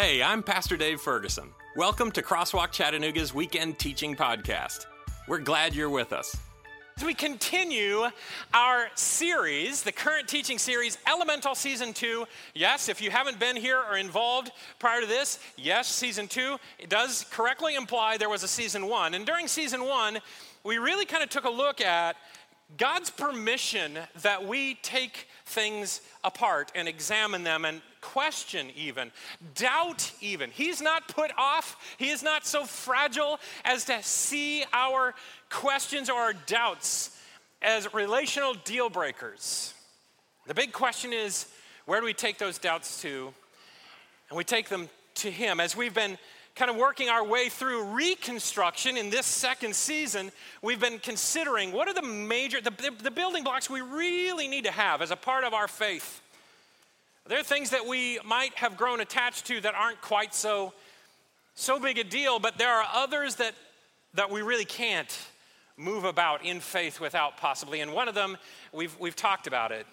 Hey, I'm Pastor Dave Ferguson. Welcome to Crosswalk Chattanooga's Weekend Teaching Podcast. We're glad you're with us. As we continue our series, the current teaching series, Elemental Season 2. Yes, if you haven't been here or involved prior to this, yes, Season 2, it does correctly imply there was a Season 1. And during Season 1, we really kind of took a look at God's permission that we take things apart and examine them and question even, doubt even. He's not put off, he is not so fragile as to see our questions or our doubts as relational deal breakers. The big question is where do we take those doubts to? And we take them to him. As we've been kind of working our way through reconstruction in this second season, we've been considering what are the major, the, the, building blocks we really need to have as a part of our faith. There are things that we might have grown attached to that aren't quite so, so big a deal, but there are others that, that we really can't move about in faith without possibly. And one of them, we've, we've talked about it.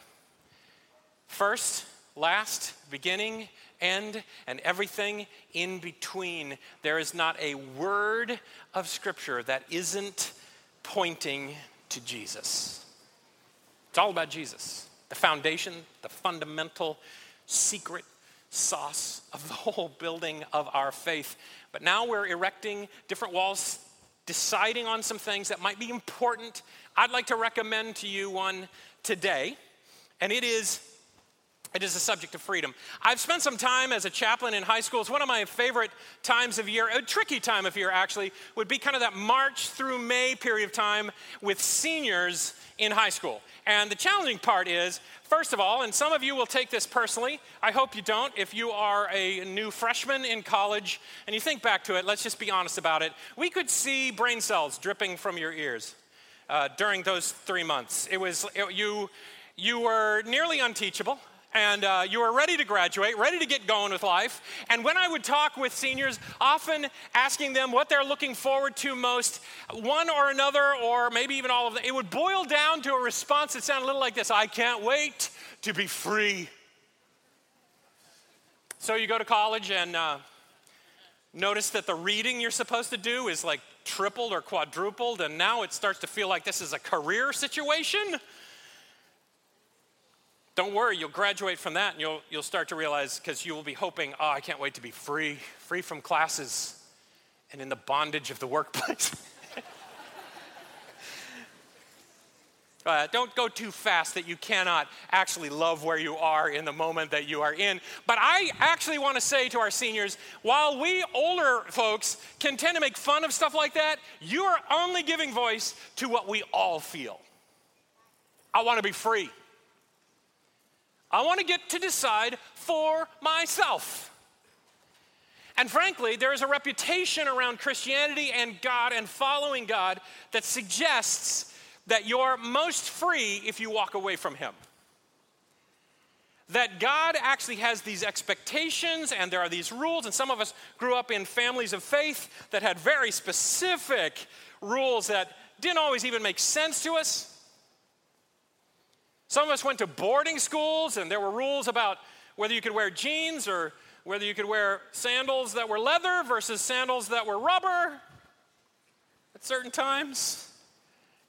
First, last, beginning, end, and everything in between. There is not a word of Scripture that isn't pointing to Jesus. It's all about Jesus, the foundation, the fundamental secret sauce of the whole building of our faith. But now we're erecting different walls, deciding on some things that might be important. I'd like to recommend to you one today, and it is it is a subject of freedom. I've spent some time as a chaplain in high school. It's one of my favorite times of year, a tricky time of year actually, would be kind of that March through May period of time with seniors in high school. And the challenging part is, first of all, and some of you will take this personally, I hope you don't. If you are a new freshman in college and you think back to it, let's just be honest about it. We could see brain cells dripping from your ears uh, during those three months. It was, it, you, you were nearly unteachable and uh, you are ready to graduate, ready to get going with life. And when I would talk with seniors, often asking them what they're looking forward to most, one or another, or maybe even all of them, it would boil down to a response that sounded a little like this I can't wait to be free. So you go to college and uh, notice that the reading you're supposed to do is like tripled or quadrupled, and now it starts to feel like this is a career situation. Don't worry, you'll graduate from that and you'll, you'll start to realize because you will be hoping, oh, I can't wait to be free, free from classes and in the bondage of the workplace. Uh, don't go too fast that you cannot actually love where you are in the moment that you are in. But I actually want to say to our seniors while we older folks can tend to make fun of stuff like that, you are only giving voice to what we all feel. I want to be free. I want to get to decide for myself. And frankly, there is a reputation around Christianity and God and following God that suggests that you're most free if you walk away from Him. That God actually has these expectations and there are these rules, and some of us grew up in families of faith that had very specific rules that didn't always even make sense to us. Some of us went to boarding schools, and there were rules about whether you could wear jeans or whether you could wear sandals that were leather versus sandals that were rubber at certain times.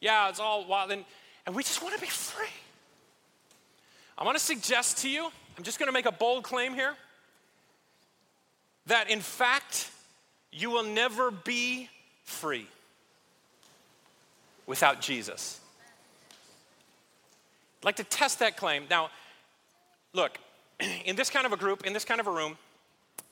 Yeah, it's all wild. And, and we just want to be free. I want to suggest to you, I'm just going to make a bold claim here, that in fact, you will never be free without Jesus. Like to test that claim. Now, look, in this kind of a group, in this kind of a room,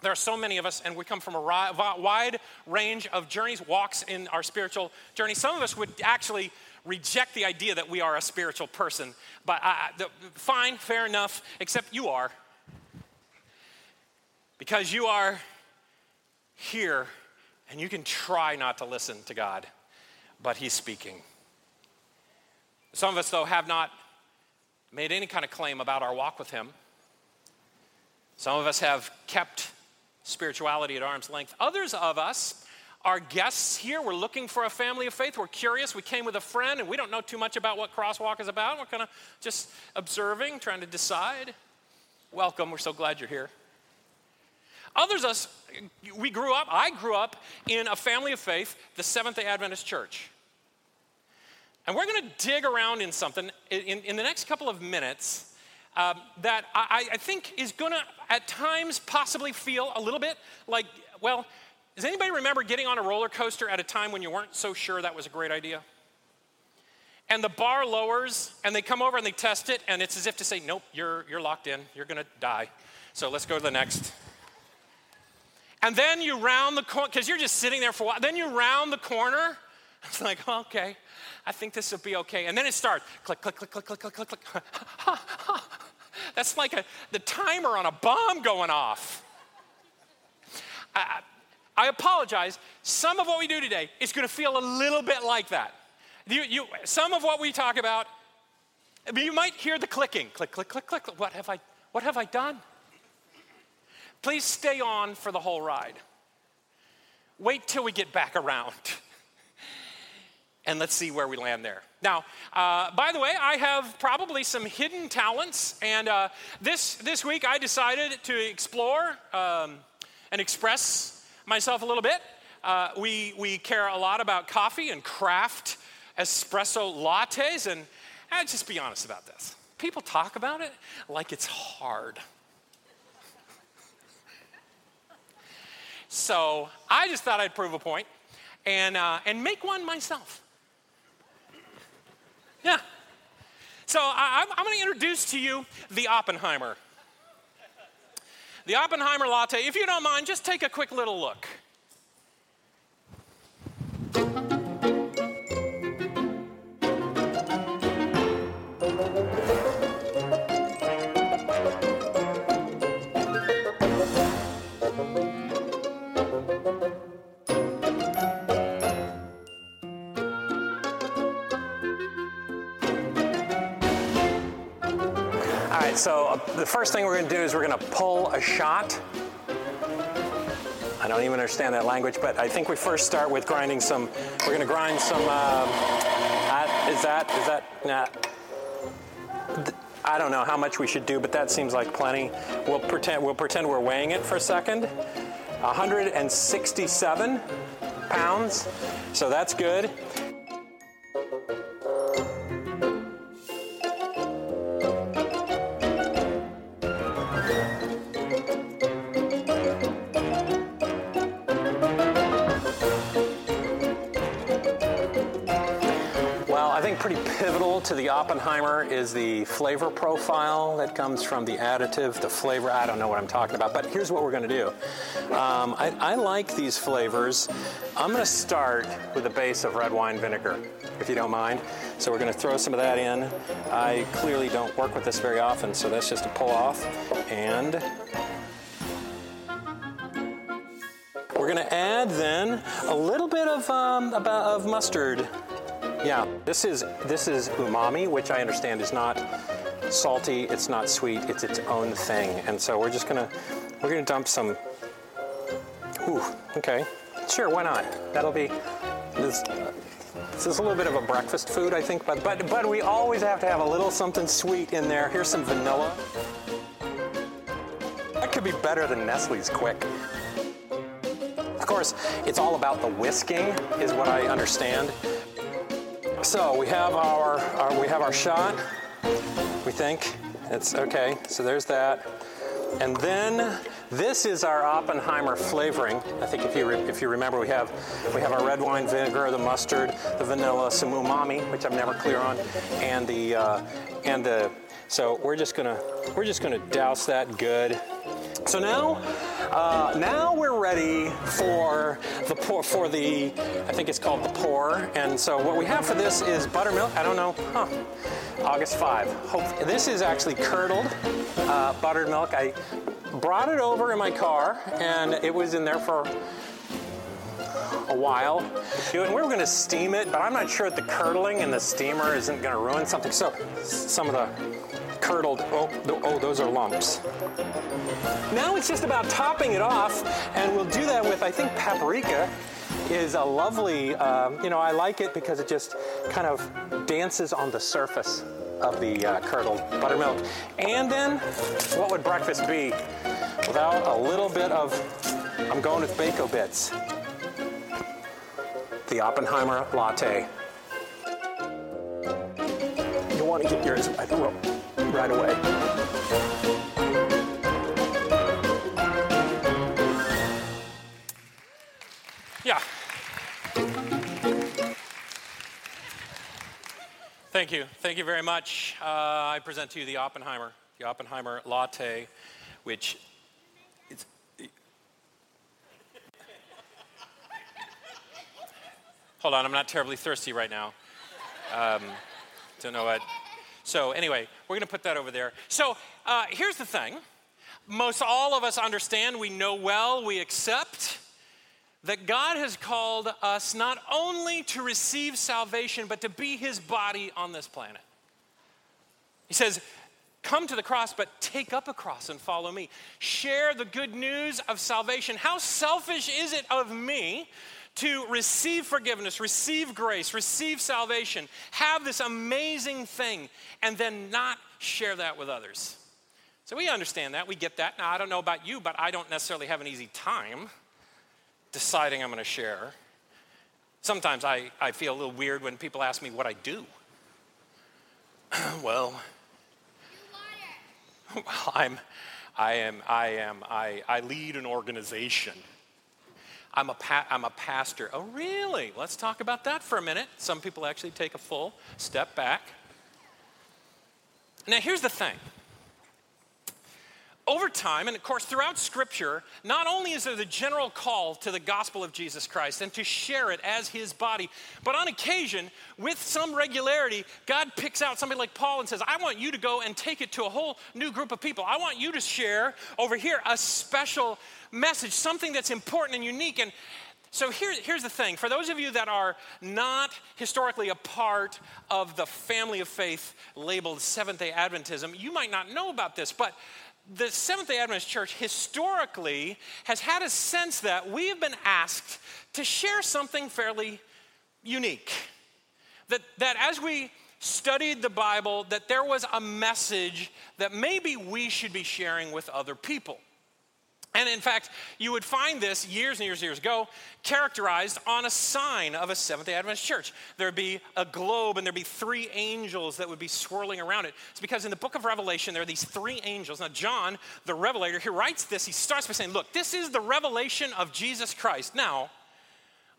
there are so many of us, and we come from a wide range of journeys, walks in our spiritual journey. Some of us would actually reject the idea that we are a spiritual person, but the, fine, fair enough, except you are. Because you are here, and you can try not to listen to God, but He's speaking. Some of us, though, have not made any kind of claim about our walk with Him. Some of us have kept spirituality at arm's length. Others of us are guests here. We're looking for a family of faith. We're curious. We came with a friend and we don't know too much about what Crosswalk is about. We're kind of just observing, trying to decide. Welcome. We're so glad you're here. Others of us, we grew up, I grew up in a family of faith, the Seventh day Adventist Church. And we're going to dig around in something in, in the next couple of minutes um, that I, I think is going to, at times, possibly feel a little bit like, well, does anybody remember getting on a roller coaster at a time when you weren't so sure that was a great idea? And the bar lowers, and they come over and they test it, and it's as if to say, Nope, you're, you're locked in, you're gonna die. So let's go to the next. And then you round the corner, because you're just sitting there for a while. Then you round the corner. It's like, okay, I think this will be okay. And then it starts click, click, click, click, click, click, click, click. That's like a, the timer on a bomb going off. I, I apologize. Some of what we do today is going to feel a little bit like that. You, you, some of what we talk about, you might hear the clicking click, click, click, click. What have I, what have I done? Please stay on for the whole ride. Wait till we get back around. and let's see where we land there. Now, uh, by the way, I have probably some hidden talents, and uh, this this week I decided to explore um, and express myself a little bit. Uh, we we care a lot about coffee and craft espresso lattes, and I'd just be honest about this. People talk about it like it's hard. so I just thought I'd prove a point and, uh, and make one myself. Yeah. So I, I'm going to introduce to you the Oppenheimer. The Oppenheimer latte, if you don't mind, just take a quick little look. So uh, the first thing we're going to do is we're going to pull a shot. I don't even understand that language, but I think we first start with grinding some. We're going to grind some. Uh, is that is that? Nah. I don't know how much we should do, but that seems like plenty. We'll pretend we'll pretend we're weighing it for a second. 167 pounds, so that's good. To the Oppenheimer is the flavor profile that comes from the additive, the flavor. I don't know what I'm talking about, but here's what we're going to do. Um, I, I like these flavors. I'm going to start with a base of red wine vinegar, if you don't mind. So we're going to throw some of that in. I clearly don't work with this very often, so that's just a pull off. And we're going to add then a little bit of, um, of mustard yeah, this is this is umami, which I understand is not salty, it's not sweet, it's its own thing. And so we're just gonna we're gonna dump some. Ooh, okay, sure, why not? That'll be this. This is a little bit of a breakfast food, I think, but but but we always have to have a little something sweet in there. Here's some vanilla. That could be better than Nestle's Quik. Of course, it's all about the whisking, is what I understand. So we have our, our we have our shot. We think it's okay. So there's that. And then this is our Oppenheimer flavoring. I think if you re- if you remember, we have we have our red wine vinegar, the mustard, the vanilla, some umami, which I'm never clear on, and the uh, and the. So we're just gonna we're just gonna douse that good. So now, uh, now we're ready for the pour, for the, I think it's called the pour. And so what we have for this is buttermilk. I don't know, huh? August 5. Hope, this is actually curdled uh, buttered milk. I brought it over in my car, and it was in there for a while. And we were going to steam it, but I'm not sure that the curdling and the steamer isn't going to ruin something. So some of the curdled, oh, oh, those are lumps. Now it's just about topping it off, and we'll do that with, I think, paprika is a lovely, um, you know, I like it because it just kind of dances on the surface of the uh, curdled buttermilk. And then, what would breakfast be without a little bit of, I'm going with Bac-Os Bits. The Oppenheimer latte. You want to get yours right away. Yeah. Thank you. Thank you very much. Uh, I present to you the Oppenheimer, the Oppenheimer latte, which it's. Hold on, I'm not terribly thirsty right now. Um, don't know what. So, anyway, we're going to put that over there. So, uh, here's the thing most all of us understand, we know well, we accept that God has called us not only to receive salvation, but to be his body on this planet. He says, Come to the cross, but take up a cross and follow me. Share the good news of salvation. How selfish is it of me to receive forgiveness, receive grace, receive salvation, have this amazing thing, and then not share that with others? So we understand that, we get that. Now, I don't know about you, but I don't necessarily have an easy time deciding I'm going to share. Sometimes I, I feel a little weird when people ask me what I do. well, well, I'm, I am, I am, I, I lead an organization. I'm a, pa- I'm a pastor. Oh, really? Let's talk about that for a minute. Some people actually take a full step back. Now, here's the thing over time, and of course throughout Scripture, not only is there the general call to the gospel of Jesus Christ and to share it as his body, but on occasion, with some regularity, God picks out somebody like Paul and says, I want you to go and take it to a whole new group of people. I want you to share over here a special message, something that's important and unique. And so here, here's the thing for those of you that are not historically a part of the family of faith labeled Seventh day Adventism, you might not know about this, but the Seventh day Adventist Church historically has had a sense that we have been asked to share something fairly unique. That, that as we studied the Bible, that there was a message that maybe we should be sharing with other people. And in fact, you would find this years and years and years ago characterized on a sign of a Seventh day Adventist church. There'd be a globe and there'd be three angels that would be swirling around it. It's because in the book of Revelation, there are these three angels. Now, John, the revelator, he writes this. He starts by saying, Look, this is the revelation of Jesus Christ. Now,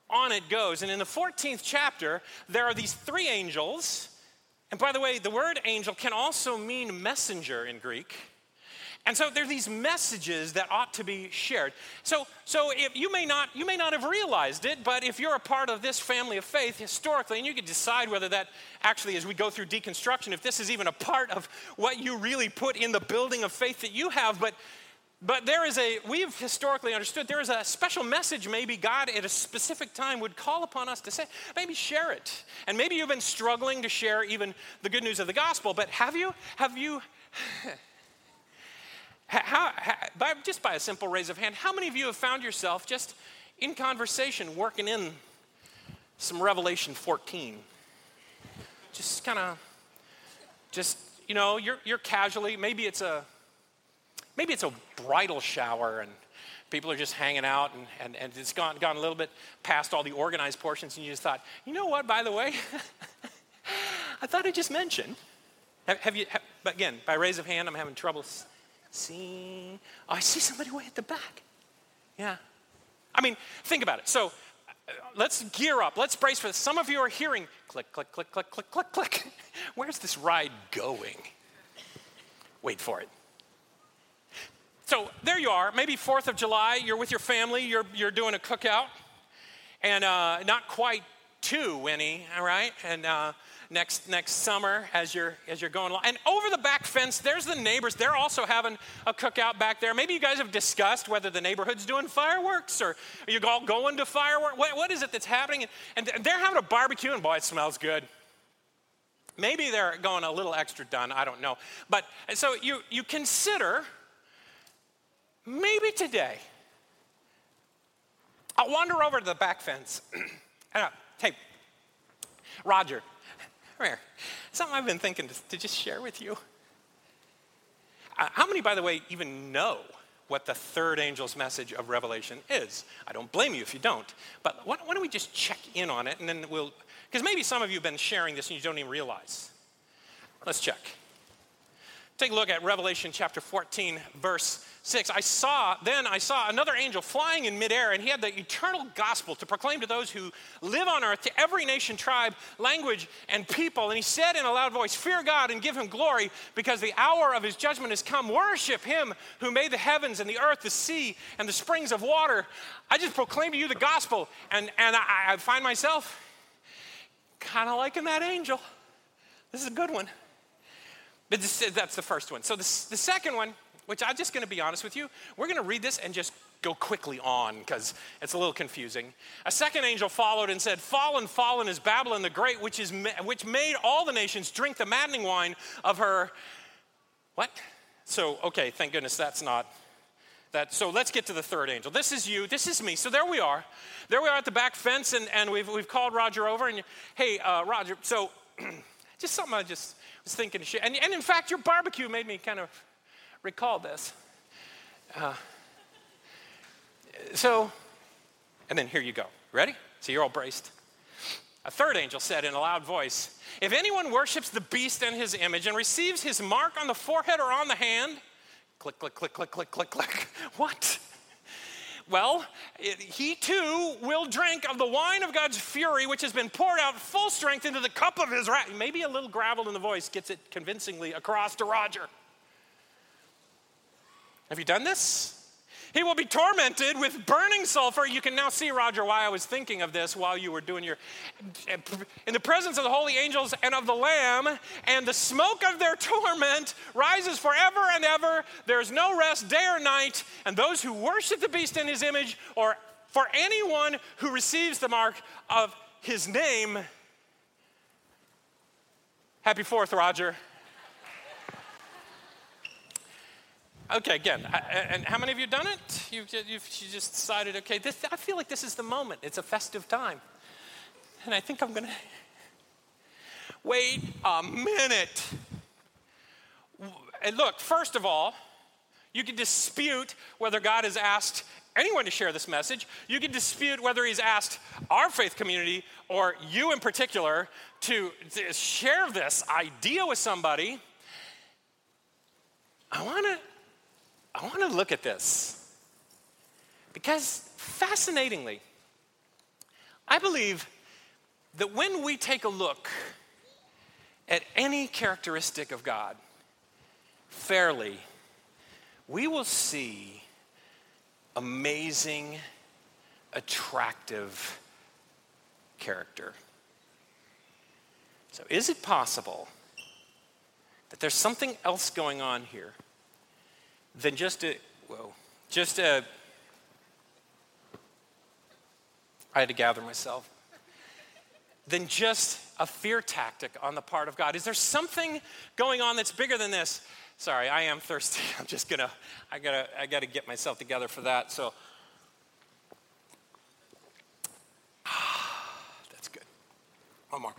on it goes. And in the 14th chapter, there are these three angels. And by the way, the word angel can also mean messenger in Greek. And so there are these messages that ought to be shared. So, so if you may not you may not have realized it, but if you're a part of this family of faith historically, and you could decide whether that actually, as we go through deconstruction, if this is even a part of what you really put in the building of faith that you have, but but there is a, we've historically understood there is a special message maybe God at a specific time would call upon us to say, maybe share it. And maybe you've been struggling to share even the good news of the gospel, but have you, have you, how, how, by, just by a simple raise of hand, how many of you have found yourself just in conversation working in some Revelation 14? Just kind of, just, you know, you're, you're casually, maybe it's a, maybe it's a bridal shower and people are just hanging out and, and, and it's gone, gone a little bit past all the organized portions and you just thought, you know what, by the way, I thought I just mentioned. Have, have you, have, again, by raise of hand, I'm having trouble See? I see somebody way at the back. Yeah. I mean, think about it. So uh, let's gear up. Let's brace for this. Some of you are hearing click, click, click, click, click, click, click. Where's this ride going? Wait for it. So there you are, maybe 4th of July, you're with your family, you're, you're doing a cookout, and uh, not quite too, Winnie, all right? And uh, next next summer as you're as you're going along. And over the back fence, there's the neighbors. They're also having a cookout back there. Maybe you guys have discussed whether the neighborhood's doing fireworks or are you all going to fireworks? What, what is it that's happening? And they're having a barbecue, and boy, it smells good. Maybe they're going a little extra done. I don't know. But so you you consider maybe today. I'll wander over to the back fence. and, uh, hey, Roger, Come here. Something I've been thinking to, just share with you. Uh, how many, by the way, even know what the third angel's message of Revelation is. I don't blame you if you don't. But why don't we just check in on it and then we'll, because maybe some of you have been sharing this and you don't even realize. Let's check. Take a look at Revelation chapter 14, verse 6. I saw, then I saw another angel flying in midair, and he had the eternal gospel to proclaim to those who live on earth, to every nation, tribe, language, and people. And he said in a loud voice, Fear God and give him glory, because the hour of his judgment has come. Worship him who made the heavens and the earth, the sea, and the springs of water. I just proclaim to you the gospel, and, and I, I find myself kind of liking that angel. This is a good one. But this, that's the first one. So the, the second one, which I'm just going to be honest with you, we're going to read this and just go quickly on because it's a little confusing. A second angel followed and said, Fallen, fallen is Babylon the Great, which, is, which made all the nations drink the maddening wine of her. What? So, okay, thank goodness that's not that. So let's get to the third angel. This is you, this is me. So there we are. There we are at the back fence, and, and we've, we've called Roger over. And hey, uh, Roger, so just something I just was thinking to share. And, and in fact, your barbecue made me kind of recall this. Uh, so, and then here you go. Ready? So you're all braced. A third angel said in a loud voice If anyone worships the beast and his image and receives his mark on the forehead or on the hand, click, click, click, click, click, click, click. What? Well, it, he too will drink of the wine of God's fury, which has been poured out full strength into the cup of his wrath. Maybe a little gravel in the voice gets it convincingly across to Roger. Have you done this? He will be tormented with burning sulfur. You can now see, Roger, why I was thinking of this while you were doing your. In the presence of the holy angels and of the Lamb, and the smoke of their torment rises forever and ever. There's no rest day or night. And those who worship the beast in his image, or for anyone who receives the mark of his name. Happy Fourth, Roger. Okay, again, and how many of you done it? You, you've you just decided, okay, this, I feel like this is the moment. It's a festive time. And I think I'm going to. Wait a minute. And look, first of all, you can dispute whether God has asked anyone to share this message. You can dispute whether He's asked our faith community or you in particular to, to share this idea with somebody. I want to I want to look at this because fascinatingly, I believe that when we take a look at any characteristic of God fairly, we will see amazing, attractive character. So, is it possible that there's something else going on here? Than just a, whoa, just a, I had to gather myself, than just a fear tactic on the part of God? Is there something going on that's bigger than this? Sorry, I am thirsty. I'm just gonna, I gotta, I gotta get myself together for that. So, that's good. One more.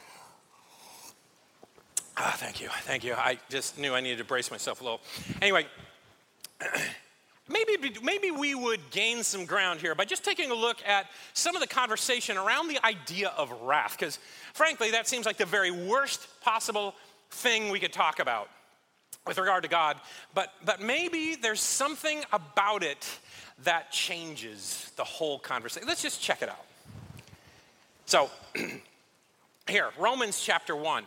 Ah, thank you, thank you. I just knew I needed to brace myself a little. Anyway, maybe, maybe we would gain some ground here by just taking a look at some of the conversation around the idea of wrath, because frankly, that seems like the very worst possible thing we could talk about with regard to God. But, but maybe there's something about it that changes the whole conversation. Let's just check it out. So, here, Romans chapter 1.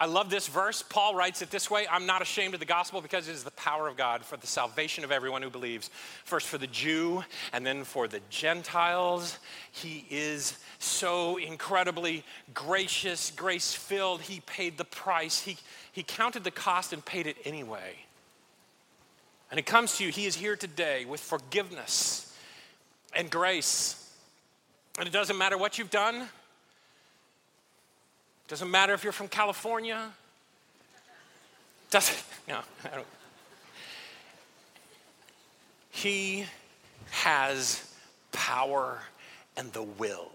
I love this verse. Paul writes it this way I'm not ashamed of the gospel because it is the power of God for the salvation of everyone who believes. First for the Jew and then for the Gentiles. He is so incredibly gracious, grace filled. He paid the price, he, he counted the cost and paid it anyway. And it comes to you, He is here today with forgiveness and grace. And it doesn't matter what you've done, doesn't matter if you're from California. Doesn't, no, I don't. He has power and the will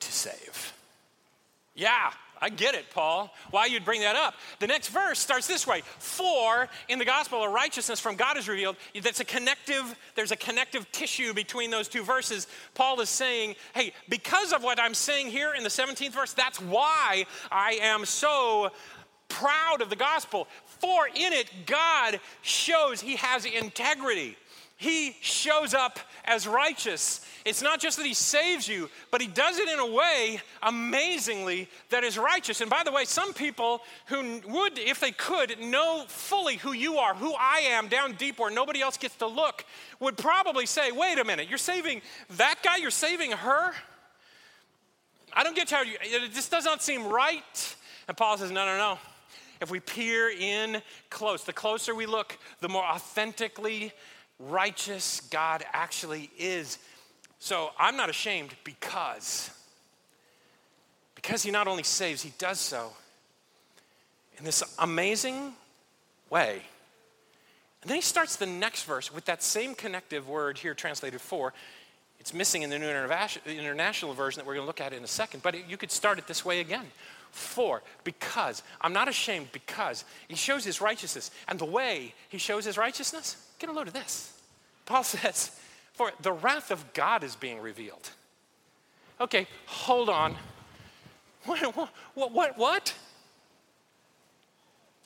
to save. Yeah, I get it, Paul. Why you'd bring that up. The next verse starts this way For in the gospel of righteousness from God is revealed. That's a connective, there's a connective tissue between those two verses. Paul is saying, hey, because of what I'm saying here in the 17th verse, that's why I am so proud of the gospel. For in it, God shows he has integrity. He shows up as righteous. It's not just that he saves you, but he does it in a way, amazingly, that is righteous. And by the way, some people who would, if they could, know fully who you are, who I am down deep where nobody else gets to look, would probably say, wait a minute, you're saving that guy, you're saving her? I don't get how you, it just does not seem right. And Paul says, no, no, no. If we peer in close, the closer we look, the more authentically righteous God actually is. So I'm not ashamed because because he not only saves, he does so in this amazing way. And then he starts the next verse with that same connective word here translated for. It's missing in the New International Version that we're going to look at in a second, but you could start it this way again. For, because, I'm not ashamed because he shows his righteousness. And the way he shows his righteousness, get a load of this. Paul says, For the wrath of God is being revealed. Okay, hold on. What? What? What? what?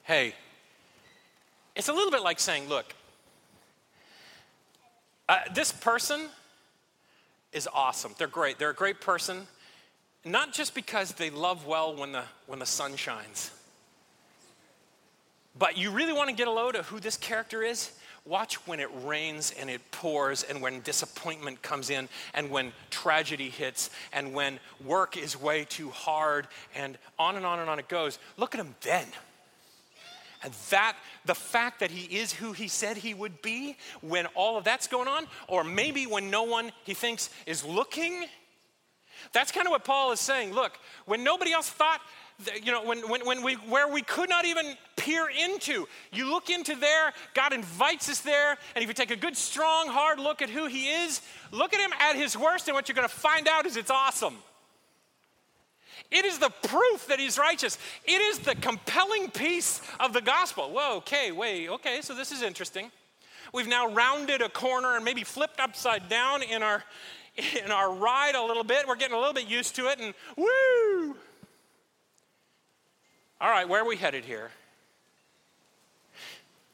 Hey, it's a little bit like saying, Look, uh, this person is awesome. They're great. They're a great person, not just because they love well when the, when the sun shines. But you really want to get a load of who this character is? Watch when it rains and it pours, and when disappointment comes in, and when tragedy hits, and when work is way too hard, and on and on and on it goes. Look at him then. And that, the fact that he is who he said he would be when all of that's going on, or maybe when no one he thinks is looking, that's kind of what Paul is saying. Look, when nobody else thought you know, when, when, when we, where we could not even peer into. You look into there, God invites us there, and if you take a good, strong, hard look at who He is, look at Him at His worst, and what you're going to find out is it's awesome. It is the proof that He's righteous. It is the compelling piece of the gospel. Whoa, okay, wait, okay, so this is interesting. We've now rounded a corner and maybe flipped upside down in our in our ride a little bit. We're getting a little bit used to it, and woo! All right, where are we headed here?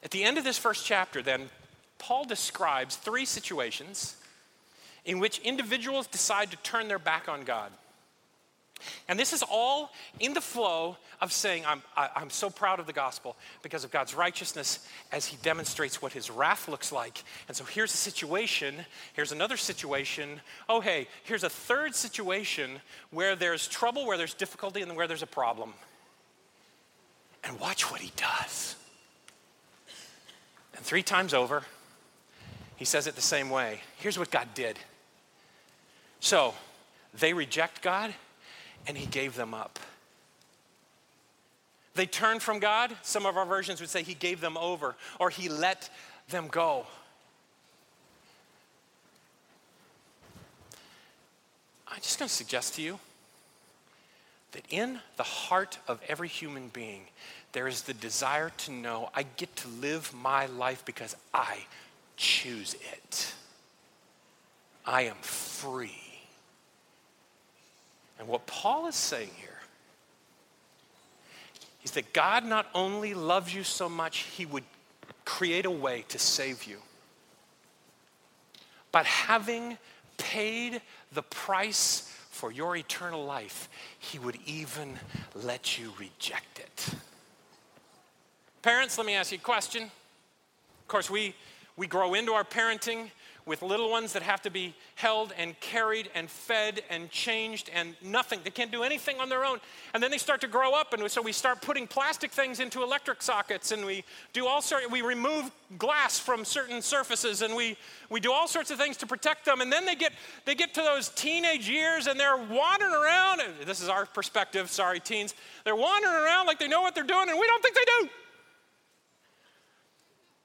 At the end of this first chapter, then, Paul describes three situations in which individuals decide to turn their back on God. And this is all in the flow of saying, I'm, I, am i am so proud of the gospel because of God's righteousness as he demonstrates what his wrath looks like. And so here's a situation, here's another situation. Oh, hey, here's a third situation where there's trouble, where there's difficulty, and where there's a problem. And watch what he does. And three times over, he says it the same way. Here's what God did. So they reject God, and he gave them up. They turned from God. Some of our versions would say he gave them over, or he let them go. I'm just going to suggest to you that in the heart of every human being, there is the desire to know I get to live my life because I choose it. I am free. And what Paul is saying here is that God not only loves you so much, he would create a way to save you. But having paid the price for your eternal life, he would even let you reject it. Parents, let me ask you a question. Of course, we, we grow into our parenting with little ones that have to be held and carried and fed and changed and nothing. They can't do anything on their own. And then they start to grow up, and so we start putting plastic things into electric sockets, and we do all sorts. We remove glass from certain surfaces, and we we do all sorts of things to protect them. And then they get they get to those teenage years, and they're wandering around. this is our perspective. Sorry, teens. They're wandering around like they know what they're doing, and we don't think they do.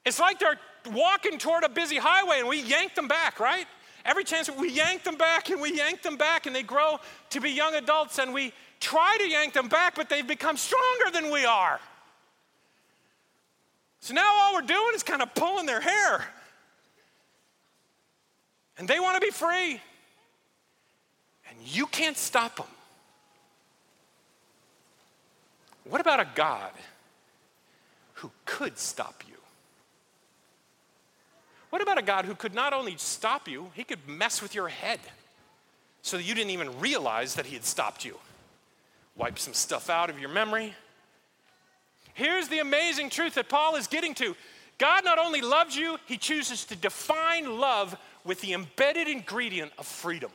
It's like they're walking toward a busy highway and we yank them back, right? Every chance we yank them back and we yank them back and they grow to be young adults and we try to yank them back, but they've become stronger than we are. So now all we're doing is kind of pulling their hair. And they want to be free. And you can't stop them. What about a God who could stop you? What about a God who could not only stop you, he could mess with your head so that you didn't even realize that he had stopped you? Wipe some stuff out of your memory. Here's the amazing truth that Paul is getting to God not only loves you, he chooses to define love with the embedded ingredient of freedom.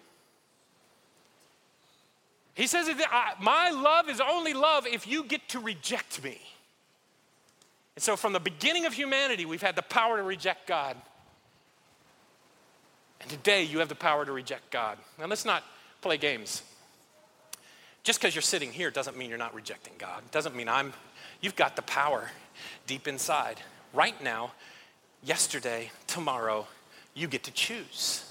He says, that My love is only love if you get to reject me. And so, from the beginning of humanity, we've had the power to reject God. And today, you have the power to reject God. Now, let's not play games. Just because you're sitting here doesn't mean you're not rejecting God. It Doesn't mean I'm, you've got the power deep inside. Right now, yesterday, tomorrow, you get to choose.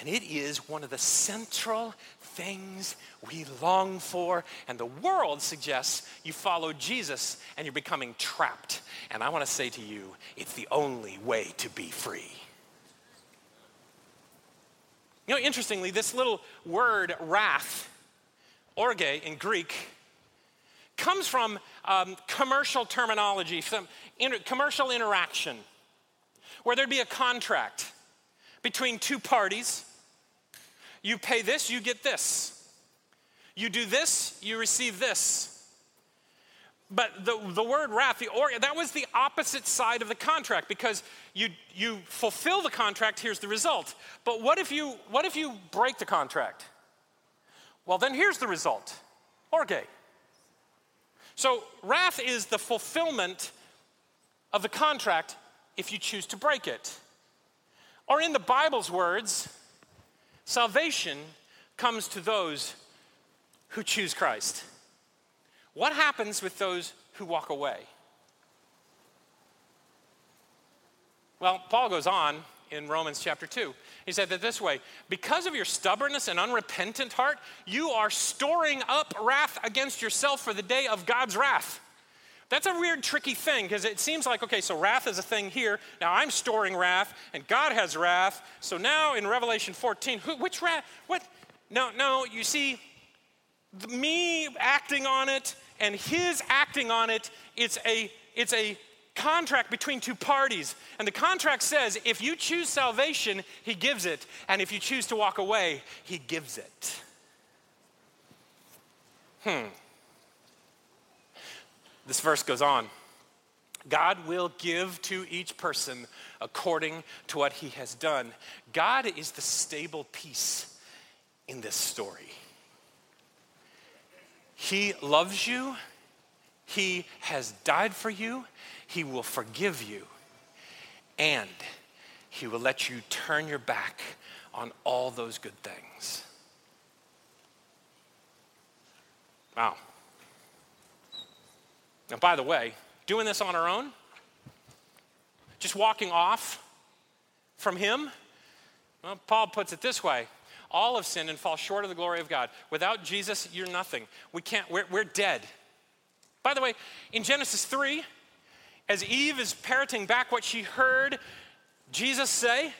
And it is one of the central things we long for. And the world suggests you follow Jesus and you're becoming trapped. And I want to say to you, it's the only way to be free. You know, interestingly, this little word wrath, orge in Greek, comes from um, commercial terminology, some inter- commercial interaction, where there'd be a contract between two parties. You pay this, you get this. You do this, you receive this. But the, the word wrath, the or, that was the opposite side of the contract because you, you fulfill the contract, here's the result. But what if, you, what if you break the contract? Well, then here's the result orge. So, wrath is the fulfillment of the contract if you choose to break it. Or, in the Bible's words, salvation comes to those who choose Christ. What happens with those who walk away? Well, Paul goes on in Romans chapter 2. He said that this way because of your stubbornness and unrepentant heart, you are storing up wrath against yourself for the day of God's wrath. That's a weird, tricky thing because it seems like, okay, so wrath is a thing here. Now I'm storing wrath and God has wrath. So now in Revelation 14, who, which wrath? What? No, no, you see, me acting on it and his acting on it, it's a, it's a contract between two parties. And the contract says if you choose salvation, he gives it. And if you choose to walk away, he gives it. Hmm. This verse goes on God will give to each person according to what he has done. God is the stable piece in this story. He loves you, He has died for you, He will forgive you, and He will let you turn your back on all those good things. Wow. Now, by the way, doing this on our own, just walking off from Him, well, Paul puts it this way all have sinned and fall short of the glory of God. Without Jesus, you're nothing. We can't, we're, we're dead. By the way, in Genesis 3, as Eve is parroting back what she heard Jesus say,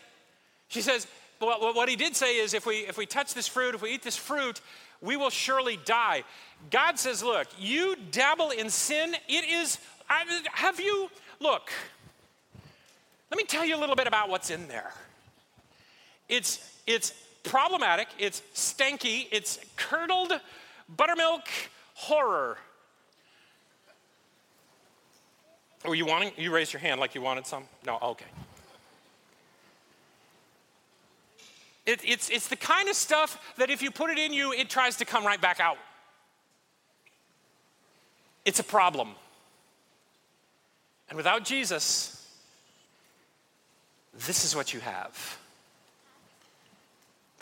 she says, well, what he did say is if we, if we touch this fruit, if we eat this fruit, we will surely die. God says, look, you dabble in sin. It is, have you, look, let me tell you a little bit about what's in there. It's, it's problematic, it's stanky, it's curdled buttermilk horror. Were you wanting? You raised your hand like you wanted some? No, oh, okay. It, it's, it's the kind of stuff that if you put it in you, it tries to come right back out. It's a problem. And without Jesus, this is what you have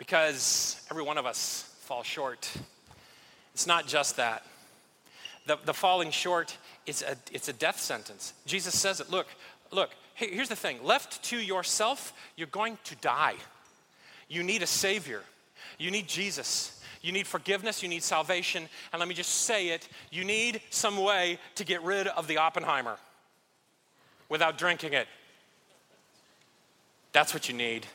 because every one of us fall short. It's not just that. The, the falling short is a, it's a death sentence. Jesus says it. Look, look, hey, here's the thing left to yourself, you're going to die. You need a Savior, you need Jesus. you need forgiveness, you need salvation, and let me just say it you need some way to get rid of the Oppenheimer without drinking it. That's what you need.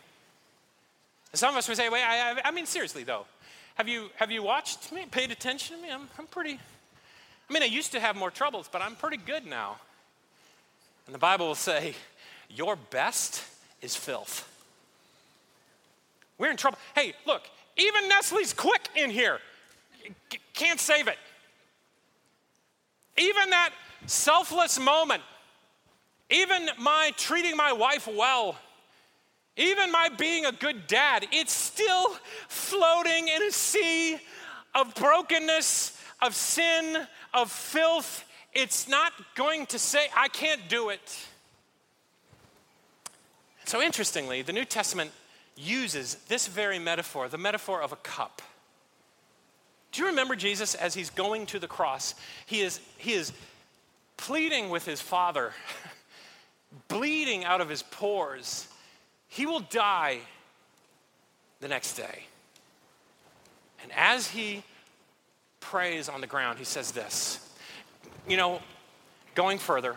And some of us would say, wait, I, I, mean, seriously though, have you, have you watched me, paid attention to me? I'm, I'm pretty, I mean, I used to have more troubles, but I'm pretty good now. And the Bible will say, your best is filth. We're in trouble. Hey, look, even Nestle's Quik in here can't save it. Even that selfless moment, even my treating my wife well, even my being a good dad, it's still floating in a sea of brokenness, of sin, of filth. It's not going to say, I can't do it. So, interestingly, the New Testament uses this very metaphor, the metaphor of a cup. Do you remember Jesus as he's going to the cross? He is, he is pleading with his Father, bleeding out of his pores. He will die the next day. And as he prays on the ground, he says this You know, going further,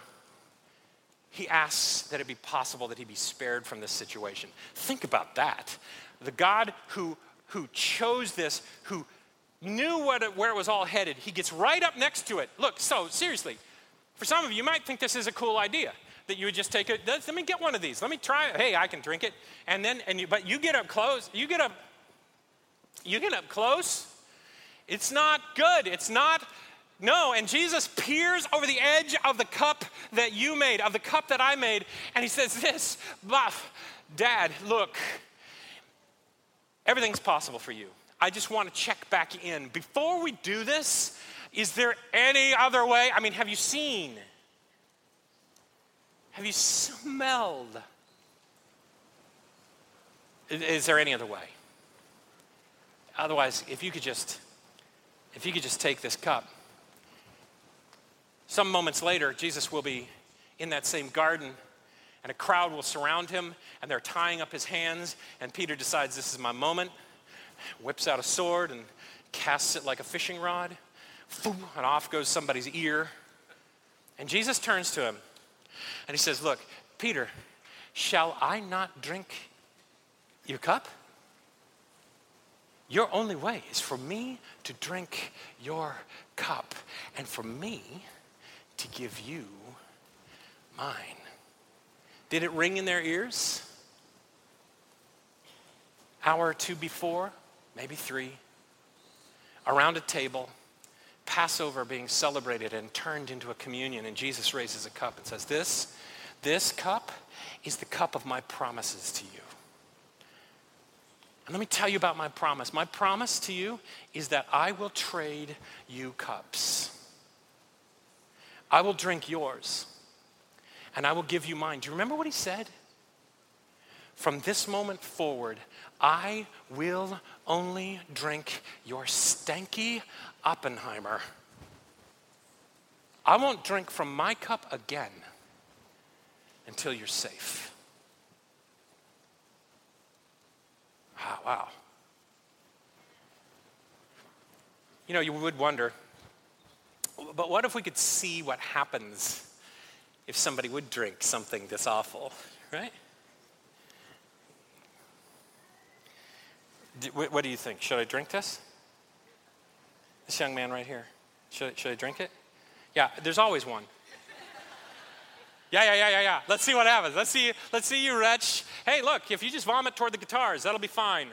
he asks that it be possible that he be spared from this situation. Think about that. The God who, who chose this, who knew what it, where it was all headed, he gets right up next to it. Look, so seriously, for some of you, you might think this is a cool idea that you would just take it. Let me get one of these. Let me try it. Hey, I can drink it. And then, and you, but you get up close. You get up. You get up close. It's not good. It's not no, and Jesus peers over the edge of the cup that you made, of the cup that I made, and he says, This, buff, Dad, look, everything's possible for you. I just want to check back in. Before we do this, is there any other way? I mean, have you seen? Have you smelled? Is there any other way? Otherwise, if you could just, if you could just take this cup some moments later, Jesus will be in that same garden, and a crowd will surround him, and they're tying up his hands. And Peter decides, This is my moment, whips out a sword and casts it like a fishing rod, and off goes somebody's ear. And Jesus turns to him and he says, Look, Peter, shall I not drink your cup? Your only way is for me to drink your cup, and for me to give you mine. Did it ring in their ears? Hour or two before, maybe three, around a table, Passover being celebrated and turned into a communion, and Jesus raises a cup and says, This, this cup is the cup of my promises to you. And let me tell you about my promise. My promise to you is that I will trade you cups. I will drink yours and I will give you mine. Do you remember what he said? From this moment forward, I will only drink your stanky Oppenheimer. I won't drink from my cup again until you're safe. Ah, wow. You know, you would wonder but what if we could see what happens if somebody would drink something this awful, right? What do you think? Should I drink this? This young man right here. Should, should I drink it? Yeah, there's always one. Yeah, yeah, yeah, yeah, yeah. Let's see what happens. Let's see, let's see you wretch. Hey, look, if you just vomit toward the guitars, that'll be fine.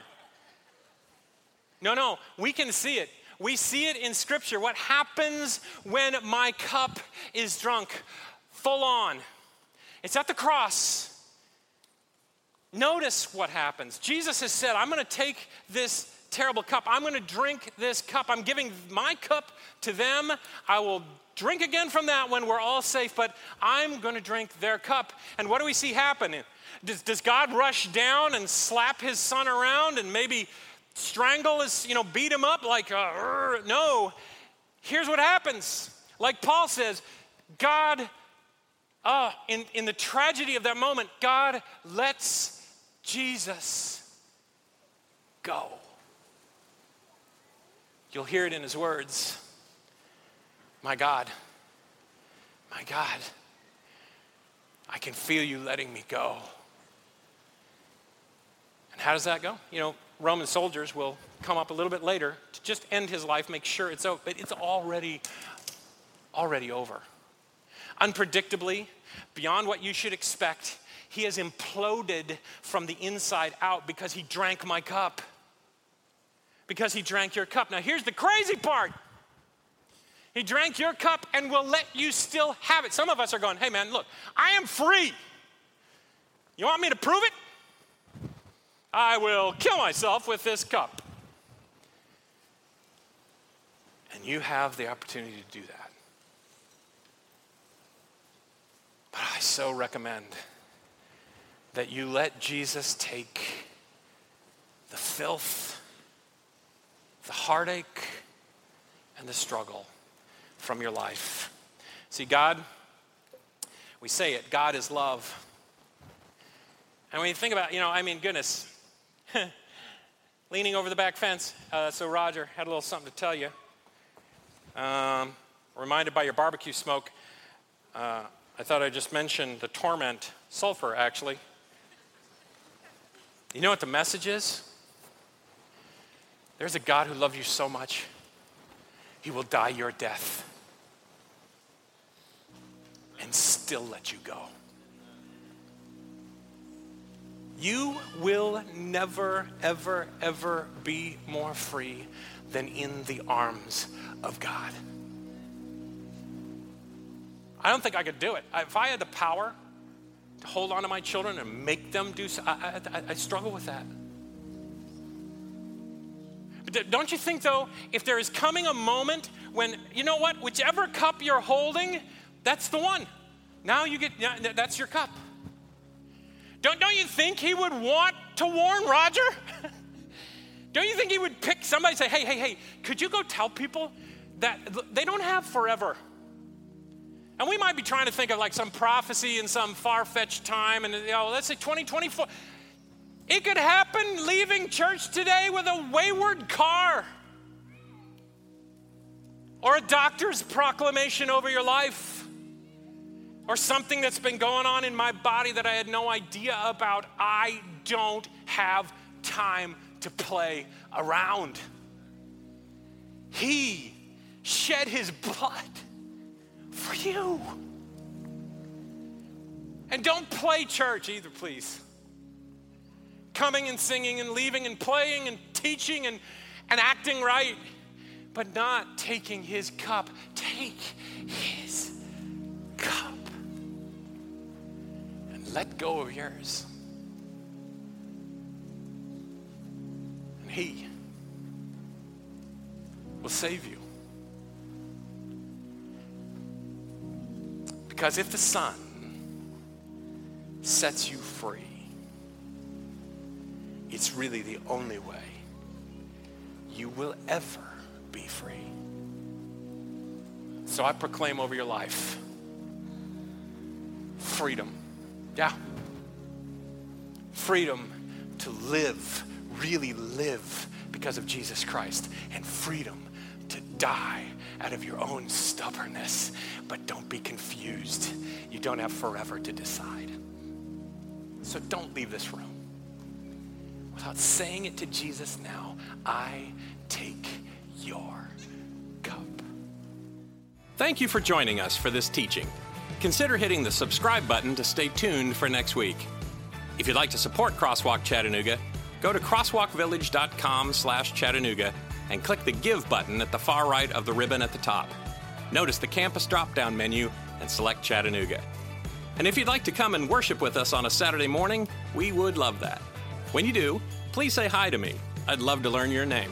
No, no, we can see it. We see it in Scripture. What happens when my cup is drunk? Full on. It's at the cross. Notice what happens. Jesus has said, I'm going to take this terrible cup. I'm going to drink this cup. I'm giving my cup to them. I will drink again from that when we're all safe, but I'm going to drink their cup. And what do we see happen? Does, does God rush down and slap his son around and maybe strangle his, you know, beat him up like, uh, no. Here's what happens. Like Paul says, God, uh, in, in the tragedy of that moment, God lets Jesus go. You'll hear it in his words My God, my God, I can feel you letting me go. And how does that go? You know, Roman soldiers will come up a little bit later to just end his life, make sure it's over, but it's already already over. Unpredictably, beyond what you should expect, he has imploded from the inside out because he drank my cup. Because he drank your cup. Now, here's the crazy part he drank your cup and will let you still have it. Some of us are going, hey man, look, I am free. You want me to prove it? I will kill myself with this cup. And you have the opportunity to do that. But I so recommend that you let Jesus take the filth, the heartache, and the struggle from your life. See, God, we say it, God is love. And when you think about, you know, I mean, goodness, leaning over the back fence. Uh, so Roger had a little something to tell you. Um, reminded by your barbecue smoke, uh, I thought I'd just mention the torment sulfur, actually. You know what the message is? There's a God who loves you so much, he will die your death and still let you go. You will never, ever, ever be more free than in the arms of God. I don't think I could do it. If I had the power hold on to my children and make them do so, I, I, I struggle with that. But don't you think, though, if there is coming a moment when, you know what, whichever cup you're holding, that's the one. Now you get, that's your cup. Don't, don't you think he would want to warn Roger? don't you think he would pick somebody say, hey, hey, hey, could you go tell people that they don't have forever? And we might be trying to think of like some prophecy in some far fetched time, and you know, let's say 2024. It could happen leaving church today with a wayward car or a doctor's proclamation over your life or something that's been going on in my body that I had no idea about. I don't have time to play around. He shed his blood for you. And don't play church either, please. Coming and singing and leaving and playing and teaching and, and acting right, but not taking his cup. Take his cup and let go of yours. And he will save you. Because if the Son sets you free, it's really the only way you will ever be free. So I proclaim over your life freedom. Yeah. Freedom to live, really live because of Jesus Christ, and freedom to die out of your own stubbornness. But don't be confused. You don't have forever to decide. So don't leave this room without saying it to Jesus now I take your cup. Thank you for joining us for this teaching. Consider hitting the subscribe button to stay tuned for next week. If you'd like to support Crosswalk Chattanooga, go to crosswalkvillage.com slash Chattanooga and click the Give button at the far right of the ribbon at the top. Notice the campus drop down menu and select Chattanooga. And if you'd like to come and worship with us on a Saturday morning, we would love that. When you do, please say hi to me. I'd love to learn your name.